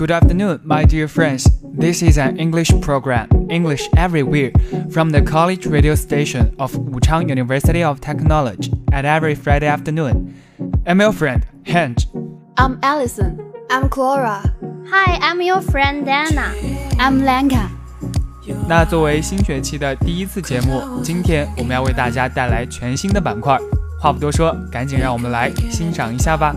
Good afternoon, my dear friends. This is an English program, English Everywhere, from the college radio station of Wuchang University of Technology at every Friday afternoon. I'm your friend, Hank. I'm Allison. I'm Clara. Hi, I'm your friend Dana. I'm Lanka. 那作为新学期的第一次节目，今天我们要为大家带来全新的板块。话不多说，赶紧让我们来欣赏一下吧。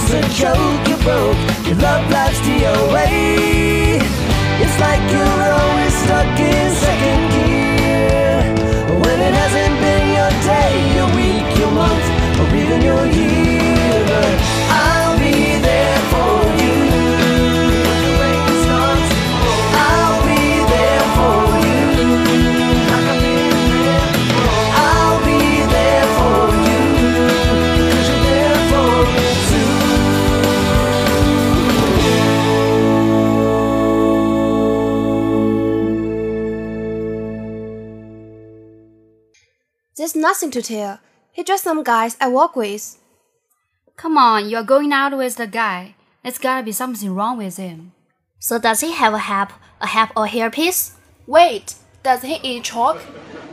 Life's a joke, you broke. Your love life's DOA. It's like you're always stuck in second nothing to tell. He's just some guys I work with. Come on, you're going out with the guy. There's gotta be something wrong with him. So does he have a hat, a hat or hairpiece? Wait, does he eat chalk?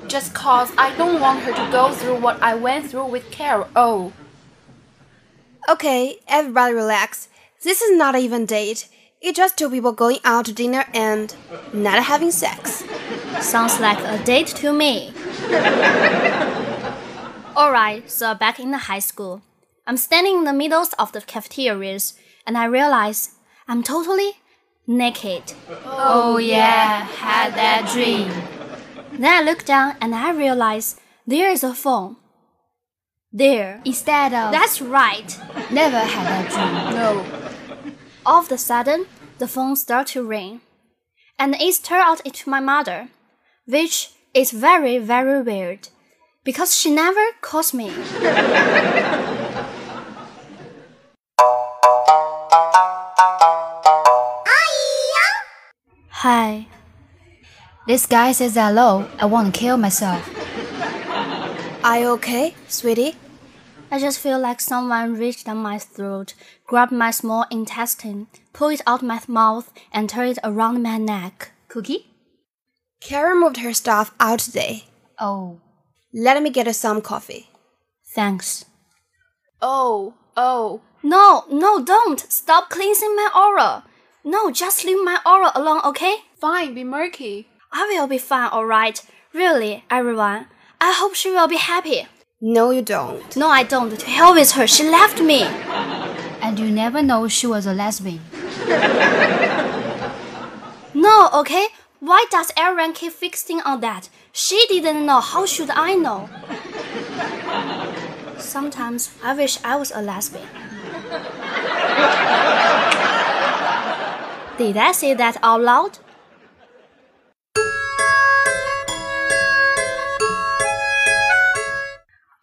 Just cause I don't want her to go through what I went through with Carol. Oh. Okay, everybody relax. This is not even date. It's just two people going out to dinner and not having sex. Sounds like a date to me. Alright, so back in the high school. I'm standing in the middle of the cafeterias and I realize I'm totally naked. Oh yeah, had that dream. Then I look down and I realize there is a phone. There. Instead of That's right. never had that dream. No. All of a sudden, the phone started to ring. And it turned out to my mother, which is very, very weird. Because she never calls me. Hi. This guy says hello. I want to kill myself. Are you okay, sweetie? I just feel like someone reached down my throat, grabbed my small intestine, pulled it out my mouth, and turned it around my neck. Cookie? Karen moved her stuff out today. Oh. Let me get her some coffee. Thanks. Oh. Oh. No, no, don't! Stop cleansing my aura! No, just leave my aura alone, okay? Fine, be murky. I will be fine, alright? Really, everyone. I hope she will be happy. No, you don't. No, I don't. To hell with her. She left me. And you never know she was a lesbian. No, okay? Why does everyone keep fixing on that? She didn't know. How should I know? Sometimes I wish I was a lesbian. Did I say that out loud?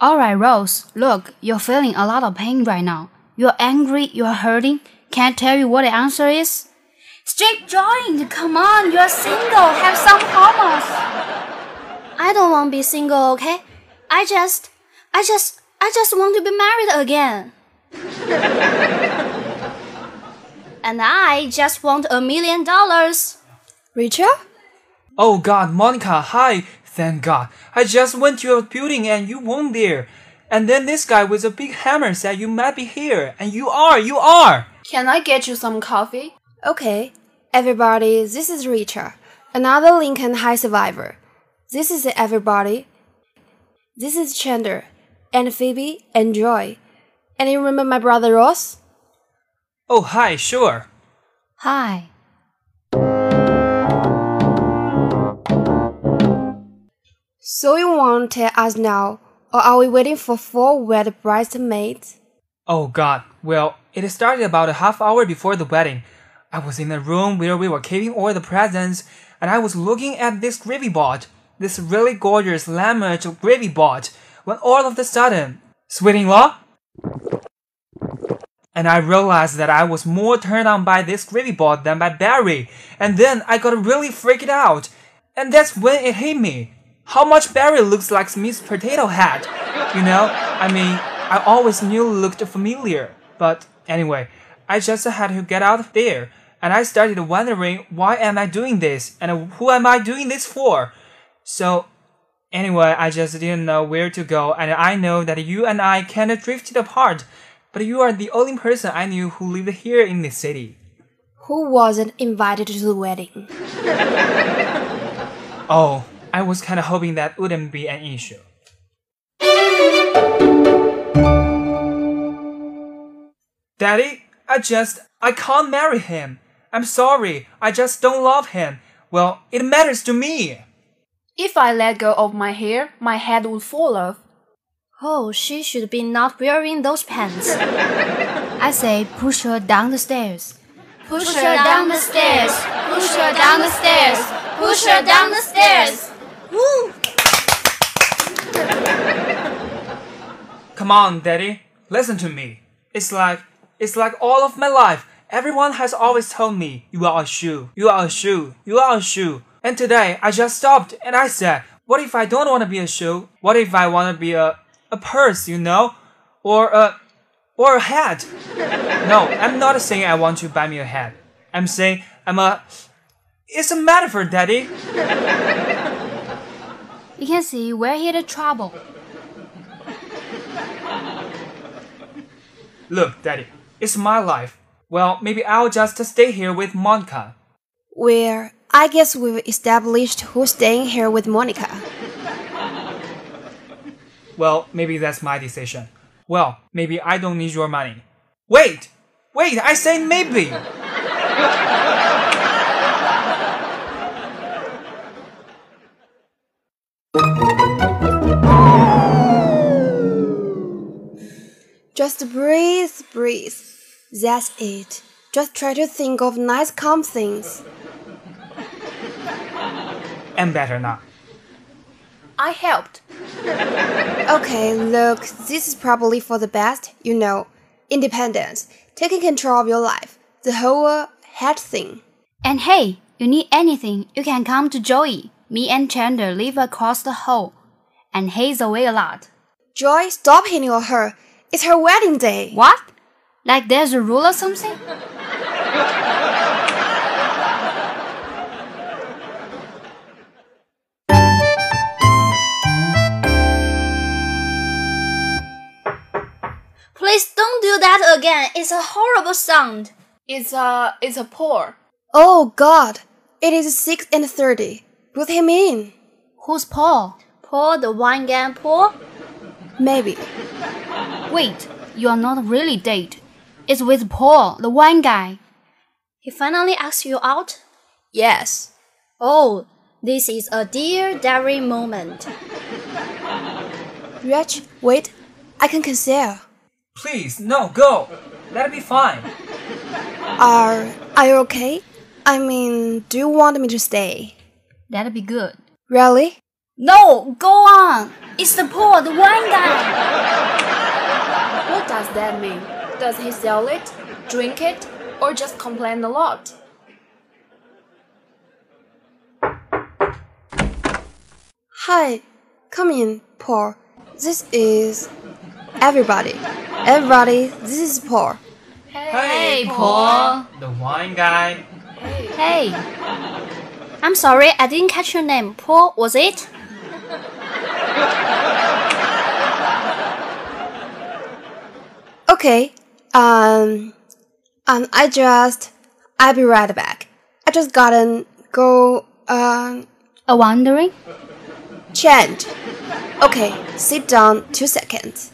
Alright, Ross. Look, you're feeling a lot of pain right now. You're angry, you're hurting. Can't tell you what the answer is? Straight joint! Come on, you're single. Have some hormones. I don't want to be single, okay? I just, I just, I just want to be married again. and I just want a million dollars. Richard? Oh God, Monica, hi! Thank God. I just went to your building and you weren't there. And then this guy with a big hammer said you might be here. And you are, you are! Can I get you some coffee? Okay, everybody, this is Richard, another Lincoln High survivor. This is everybody. This is Chandler, and Phoebe, and Joy. And you remember my brother Ross? Oh, hi, sure. Hi. So you want to tell us now, or are we waiting for four wed bridesmaids? Oh God. Well, it started about a half hour before the wedding. I was in the room where we were keeping all the presents, and I was looking at this gravy boat, this really gorgeous lemon gravy boat, when all of a sudden, sweet-in-law, and I realized that I was more turned on by this gravy boat than by Barry, and then I got really freaked out, and that's when it hit me. How much Barry looks like Miss Potato Head, you know? I mean, I always knew looked familiar, but anyway, I just had to get out of there, and I started wondering why am I doing this, and who am I doing this for? So, anyway, I just didn't know where to go, and I know that you and I kind of drifted apart, but you are the only person I knew who lived here in this city. Who wasn't invited to the wedding? Oh, I was kind of hoping that wouldn't be an issue. Daddy, I just, I can't marry him. I'm sorry, I just don't love him. Well, it matters to me. If I let go of my hair, my head would fall off. Oh, she should be not wearing those pants. I say push her down the stairs. Push her down the stairs. Push her down the stairs. Push her down the stairs. Woo! Come on, Daddy, listen to me. It's like, it's like all of my life. Everyone has always told me, you are a shoe, you are a shoe, you are a shoe. And today I just stopped and I said, what if I don't want to be a shoe? What if I want to be a, a purse, you know? Or a, or a hat? No, I'm not saying I want you to buy me a hat. I'm saying I'm a, it's a metaphor, Daddy. You can see where he had trouble. Look, Daddy, it's my life. Well, maybe I'll just stay here with Monica. Where I guess we've established who's staying here with Monica. Well, maybe that's my decision. Well, maybe I don't need your money. Wait! Wait, I said maybe! Just breathe, breathe. That's it. Just try to think of nice, calm things. I'm better now. I helped. Okay, look, this is probably for the best, you know. Independence, taking control of your life, the whole uh, head thing. And hey, you need anything, you can come to Joey. Me and Chandler live across the hall, and he's away a lot. Joy, stop hitting on her. It's her wedding day. What? Like there's a rule or something? Please don't do that again. It's a horrible sound. It's a it's a pour. Oh God, it is six and thirty. Put him in. Who's Paul? Paul the wine again, Paul? Maybe. Wait, you are not really date. It's with Paul, the wine guy. He finally asks you out. Yes. Oh, this is a dear diary moment. Rich, wait. I can conceal. Please, no, go! Let it be fine. Are are you okay? I mean, do you want me to stay? That'd be good. Really? No, go on. It's the Paul, the wine guy. What does that mean? Does he sell it, drink it, or just complain a lot? Hi, come in, Paul. This is everybody. Everybody, this is Paul. Hey, Paul. The wine guy. Hey. I'm sorry, I didn't catch your name. Paul, was it? Okay. Um, um, I just, I'll be right back. I just gotta go, um, A wandering? change. Okay, sit down two seconds.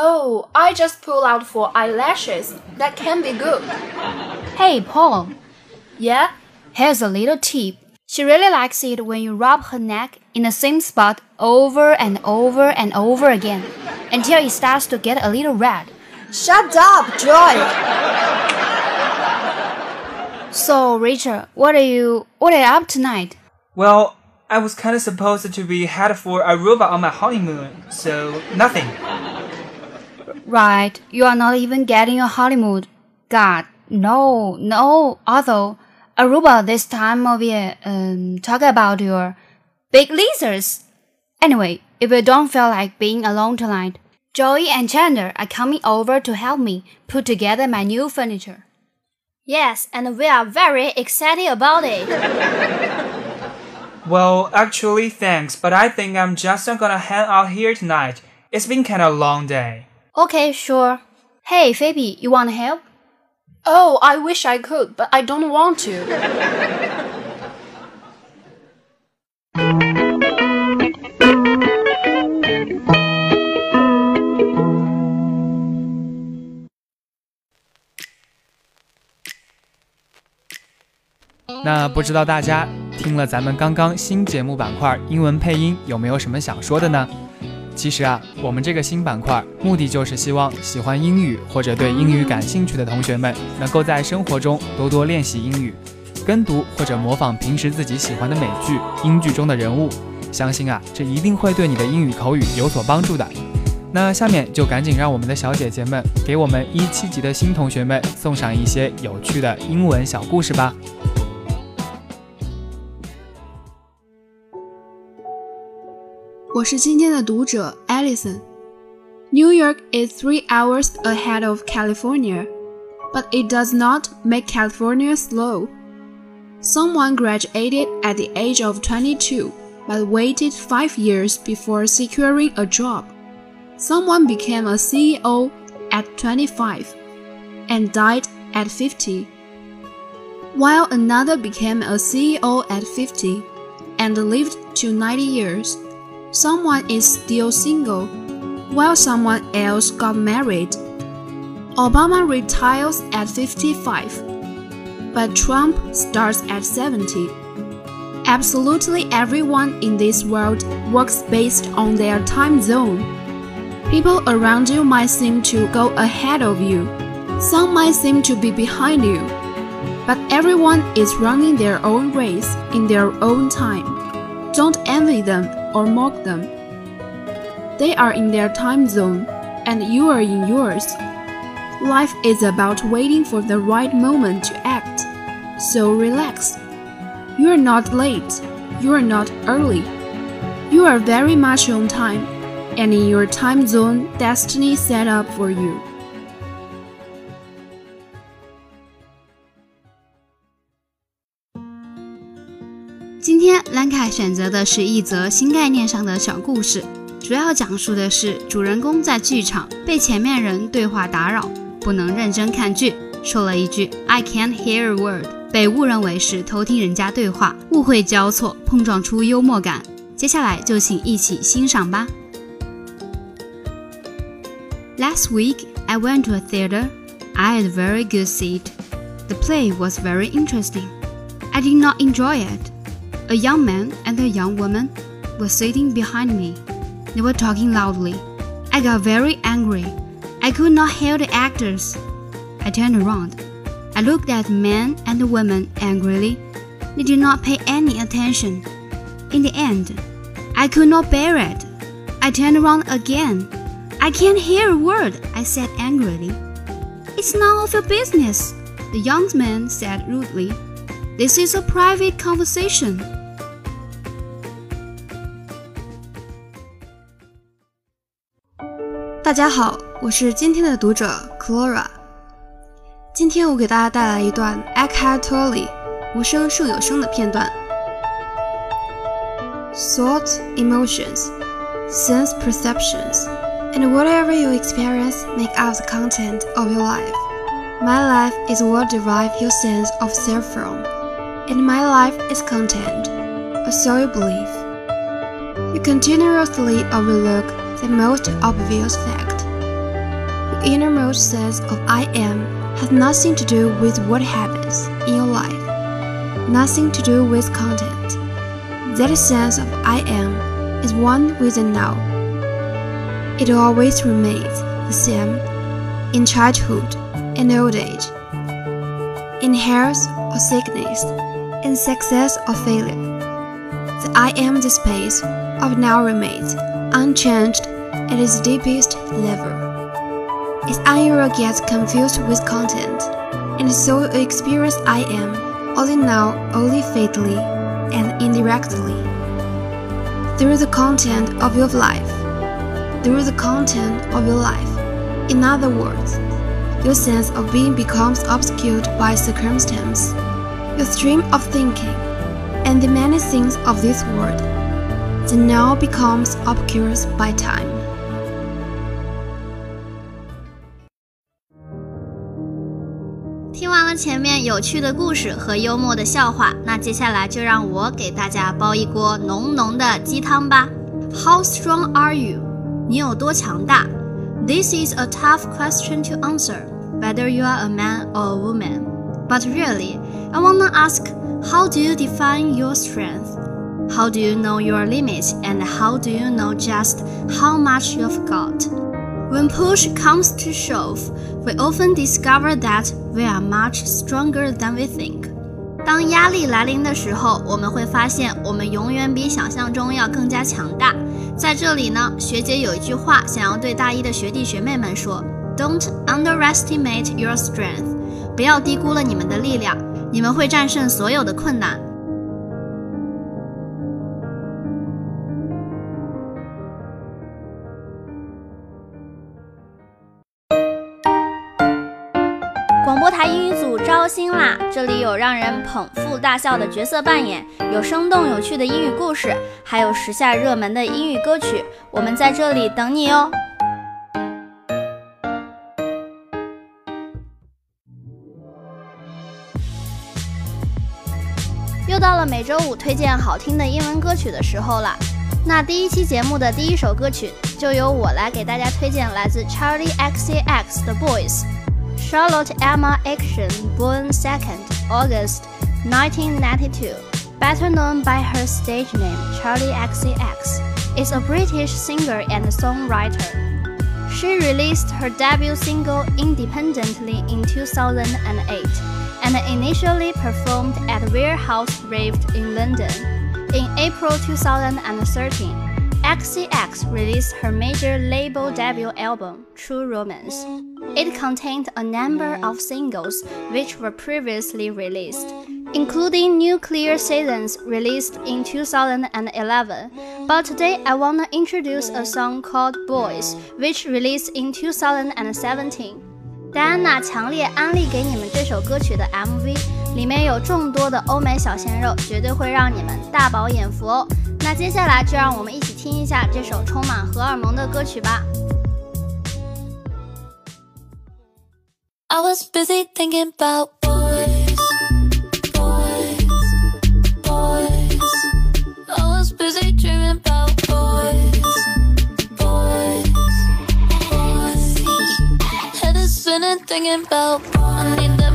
Oh, I just pull out for eyelashes. That can be good. Hey, Paul. Yeah? Here's a little tip. She really likes it when you rub her neck in the same spot over and over and over again until it starts to get a little red. Shut up, Joy. So, Richard, what are you what are you up tonight? Well, I was kind of supposed to be headed for Aruba on my honeymoon, so nothing. Right, you are not even getting a honeymoon. God, no, no. Although Aruba this time of year, um, talk about your big lizards. Anyway, if you don't feel like being alone tonight, Joey and Chandler are coming over to help me put together my new furniture. Yes, and we are very excited about it. Well, actually, thanks, but I think I'm just not gonna hang out here tonight. It's been kind of a long day. Okay, sure. Hey, Phoebe, you want to help? Oh, I wish I could, but I don't want to. 那不知道大家听了咱们刚刚新节目板块英文配音，有没有什么想说的呢？其实啊，我们这个新板块目的就是希望喜欢英语或者对英语感兴趣的同学们，能够在生活中多多练习英语，跟读或者模仿平时自己喜欢的美剧、英剧中的人物。相信啊，这一定会对你的英语口语有所帮助的。那下面就赶紧让我们的小姐姐们给我们一七级的新同学们送上一些有趣的英文小故事吧。我是今天的读者 Allison。New York is three hours ahead of California, but it does not make California slow. Someone graduated at the age of 22 but waited five years before securing a job. Someone became a CEO at 25 and died at 50, while another became a CEO at 50 and lived to 90 years someone is still single, while someone else got married. Obama retires at 55, but Trump starts at 70. Absolutely everyone in this world works based on their time zone. People around you might seem to go ahead of you, some might seem to be behind you, but everyone is running their own race in their own time. Don't envy them or mock them. They are in their time zone, and you are in yours. Life is about waiting for the right moment to act, so relax. You are not late, you are not early. You are very much on time, and in your time zone, destiny set up for you. 选择的是一则新概念上的小故事，主要讲述的是主人公在剧场被前面人对话打扰，不能认真看剧，说了一句 "I can't hear a word"，被误认为是偷听人家对话，误会交错，碰撞出幽默感。接下来就请一起欣赏吧。Last week I went to a theater. I had a very good seat. The play was very interesting. I did not enjoy it. A young man and a young woman were sitting behind me. They were talking loudly. I got very angry. I could not hear the actors. I turned around. I looked at the man and the woman angrily. They did not pay any attention. In the end, I could not bear it. I turned around again. I can't hear a word, I said angrily. It's none of your business, the young man said rudely. This is a private conversation. 大家好，我是今天的读者 Clara。今天我给大家带来一段 Eckhart Tolle 无声胜有声的片段。Thought, emotions, sense perceptions, and whatever you experience make up the content of your life. My life is what derive your sense of self from, and my life is content, or so you believe. You continuously overlook the most obvious fact. The innermost sense of I am has nothing to do with what happens in your life, nothing to do with content. That sense of I am is one with the now. It always remains the same in childhood and old age, in health or sickness, in success or failure. The I am the space of now remains unchanged at its deepest level. Its unusual gets confused with content, and so experience I am only now only faintly and indirectly. Through the content of your life. Through the content of your life. In other words, your sense of being becomes obscured by circumstance, your stream of thinking, and the many things of this world The now becomes obscured by time. 听完了前面有趣的故事和幽默的笑话，那接下来就让我给大家煲一锅浓浓的鸡汤吧。How strong are you？你有多强大？This is a tough question to answer, whether you are a man or a woman. But really, I wanna ask, how do you define your strength? How do you know your limits and how do you know just how much you've got? When push comes to shove, we often discover that we are much stronger than we think. 当压力来临的时候，我们会发现我们永远比想象中要更加强大。在这里呢，学姐有一句话想要对大一的学弟学妹们说：Don't underestimate your strength，不要低估了你们的力量，你们会战胜所有的困难。 这里有让人捧腹大笑的角色扮演，有生动有趣的英语故事，还有时下热门的英语歌曲。我们在这里等你哦！又到了每周五推荐好听的英文歌曲的时候了。那第一期节目的第一首歌曲，就由我来给大家推荐来自 Charlie XCX 的 Boys。Charlotte Emma Aitchison, born 2nd August 1992, better known by her stage name Charli XCX, is a British singer and songwriter. She released her debut single independently in 2008 and initially performed at Warehouse Rave in London. In April 2013, XCX released her major label debut album, True Romance. It contained a number of singles which were previously released, including Nuclear Seasons released in 2011. But today I want to introduce a song called Boys, which released in 2017. 戴安娜强烈安利给你们这首歌曲的 MV，里面有众多的欧美小鲜肉，绝对会让你们大饱眼福哦。那接下来就让我们一起听一下这首充满荷尔蒙的歌曲吧。I was busy thinking about Spinning thinking about boys.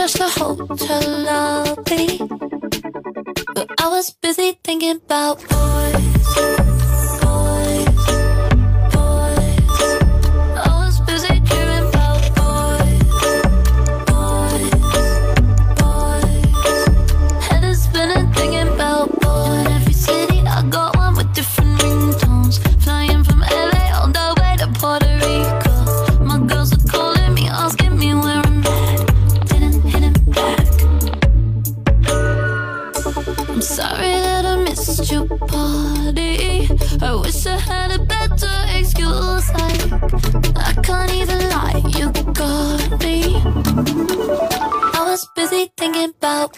Trash the hotel lobby. But I was busy thinking about I was busy thinking about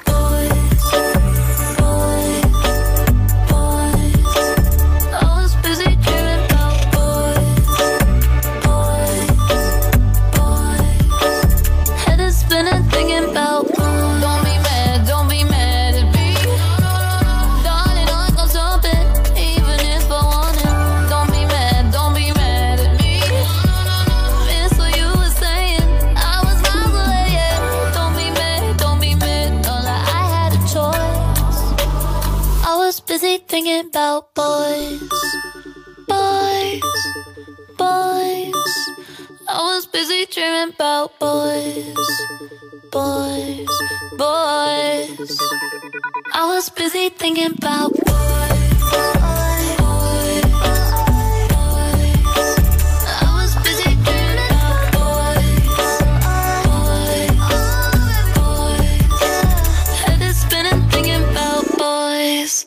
spinning thinking about boys.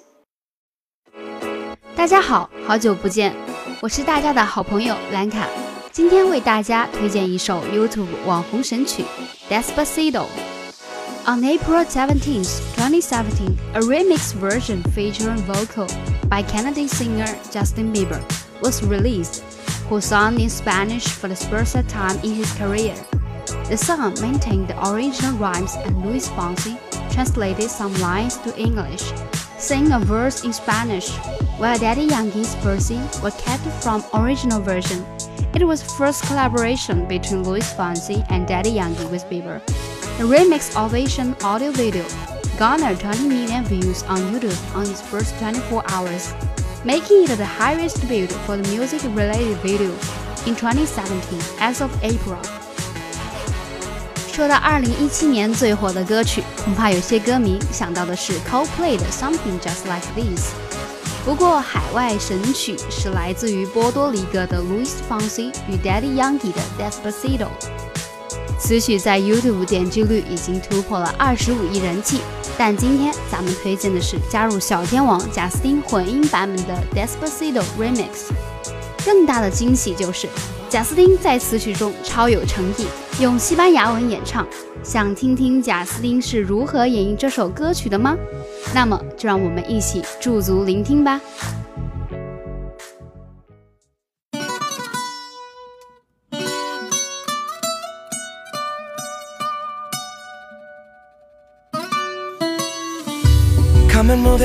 大家好，好久不见，我是大家的好朋友兰卡，今天为大家推荐一首 YouTube 网红神曲《Despacito》。On April 17, 2017, a remix version featuring vocal by Canadian singer Justin Bieber was released, who sang in Spanish for the first time in his career. The song maintained the original rhymes and Luis Fonsi translated some lines to English, sang a verse in Spanish, while Daddy Yankee's version was kept from original version. It was first collaboration between Luis Fonsi and Daddy Yankee with Bieber. The remix Ovation audio video garnered 20 million views on YouTube on its first 24 hours, making it the highest viewed for the music-related video in 2017 as of April. 说到2017年最火的歌曲，恐怕有些歌迷想到的是 Coldplay 的 Something Just Like This。不过，海外神曲是来自于波多黎各的 Luis Fonsi 与 Daddy Yankee 的 Despacito。 此曲在 YouTube 点击率已经突破了二十五亿人气，但今天咱们推荐的是加入小天王贾斯汀混音版本的 Despacito Remix。更大的惊喜就是，贾斯汀在此曲中超有诚意，用西班牙文演唱。想听听贾斯汀是如何演绎这首歌曲的吗？那么就让我们一起驻足聆听吧。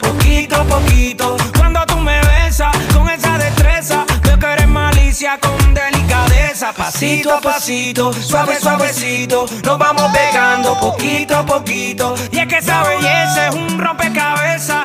poquito a poquito. Cuando tú me besas con esa destreza, veo que eres malicia con delicadeza. Pasito a pasito, suave suavecito, nos vamos pegando poquito a poquito. Y es que esa belleza es un rompecabezas,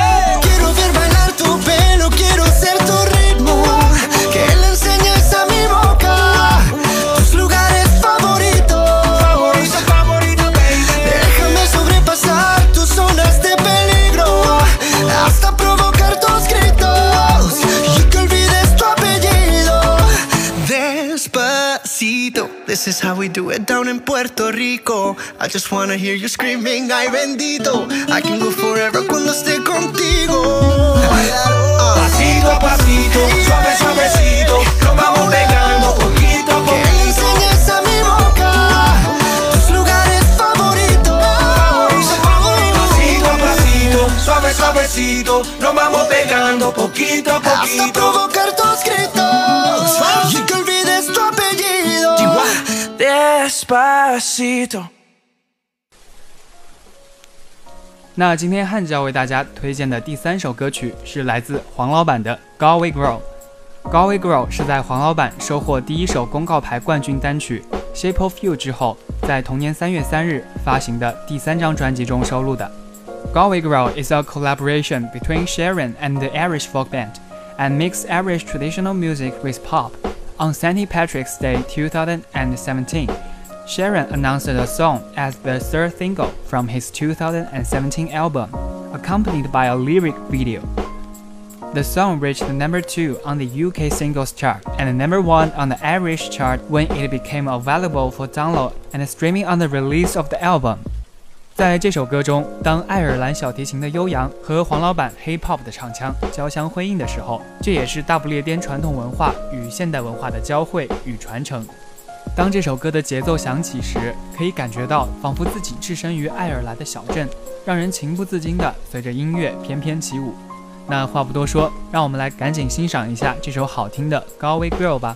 this is how we do it down in Puerto Rico. I just wanna hear you screaming, ay bendito. I can go forever cuando esté contigo. Pasito a pasito, suave suavecito, nos vamos pegando poquito a poquito. enseñes a mi boca tus lugares favoritos. Pasito a pasito, suave suavecito, nos vamos pegando poquito a Hasta poquito. provocar tus gritos Despacito 那今天汉教为大家推荐的第三首歌曲是来自黄老板的《Galway We Grow》是在黄老板收获第一首公告牌冠军单曲《Shape of You》之后，在同年三月三日发行的第三张专辑中收录的。《Galway Grow》is a collaboration between Sheeran and the Irish folk band and mix Irish traditional music with pop on St. Patrick's Day 2017. Sheeran announced the song as the third single from his 2017 album, accompanied by a lyric video. The song reached number 2 on the UK singles chart and number 1 on the Irish chart when it became available for download and streaming on the release of the album. 在这首歌中，当爱尔兰小提琴的悠扬和黄老板 hip hop 的唱腔交相辉映的时候，这也是大不列颠传统文化与现代文化的交汇与传承。当这首歌的节奏响起时，可以感觉到仿佛自己置身于爱尔兰的小镇，让人情不自禁地随着音乐翩翩起舞。那话不多说，让我们来赶紧欣赏一下这首好听的《Galway Girl》吧。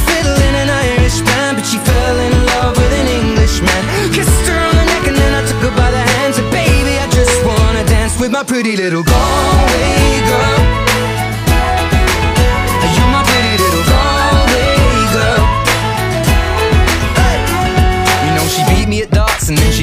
fiddle in an Irish band, but she fell in love with an Englishman. Kissed her on the neck and then I took her by the hands. And baby, I just wanna dance with my pretty little Galway girl.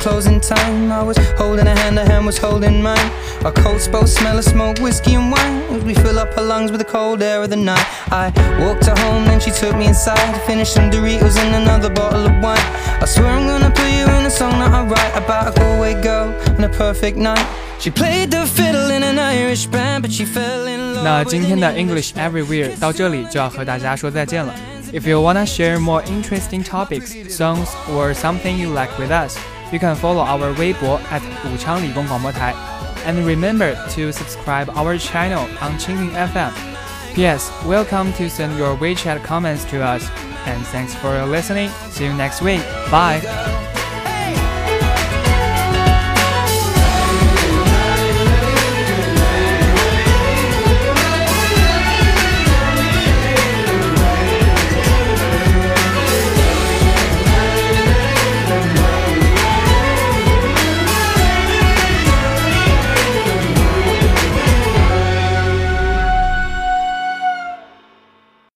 Closing time. I was holding a hand, a hand was holding mine. Our coats both smell of smoke, whiskey and wine. As we fill up her lungs with the cold air of the night. I walked her home, then she took me inside. Finished some Doritos and another bottle of wine. I swear I'm gonna put you in a song that I write About a Galway girl and a perfect night She played the fiddle in an Irish band But she fell in love 那今天的 English Everywhere 到这里就要和大家说再见了 If you wanna share more interesting topics, songs, or something you like with us, you can follow our Weibo at 武昌理工广播台 and remember to subscribe our channel on Qingting FM. P.S. Welcome to send your WeChat comments to us and thanks for listening. See you next week. Bye.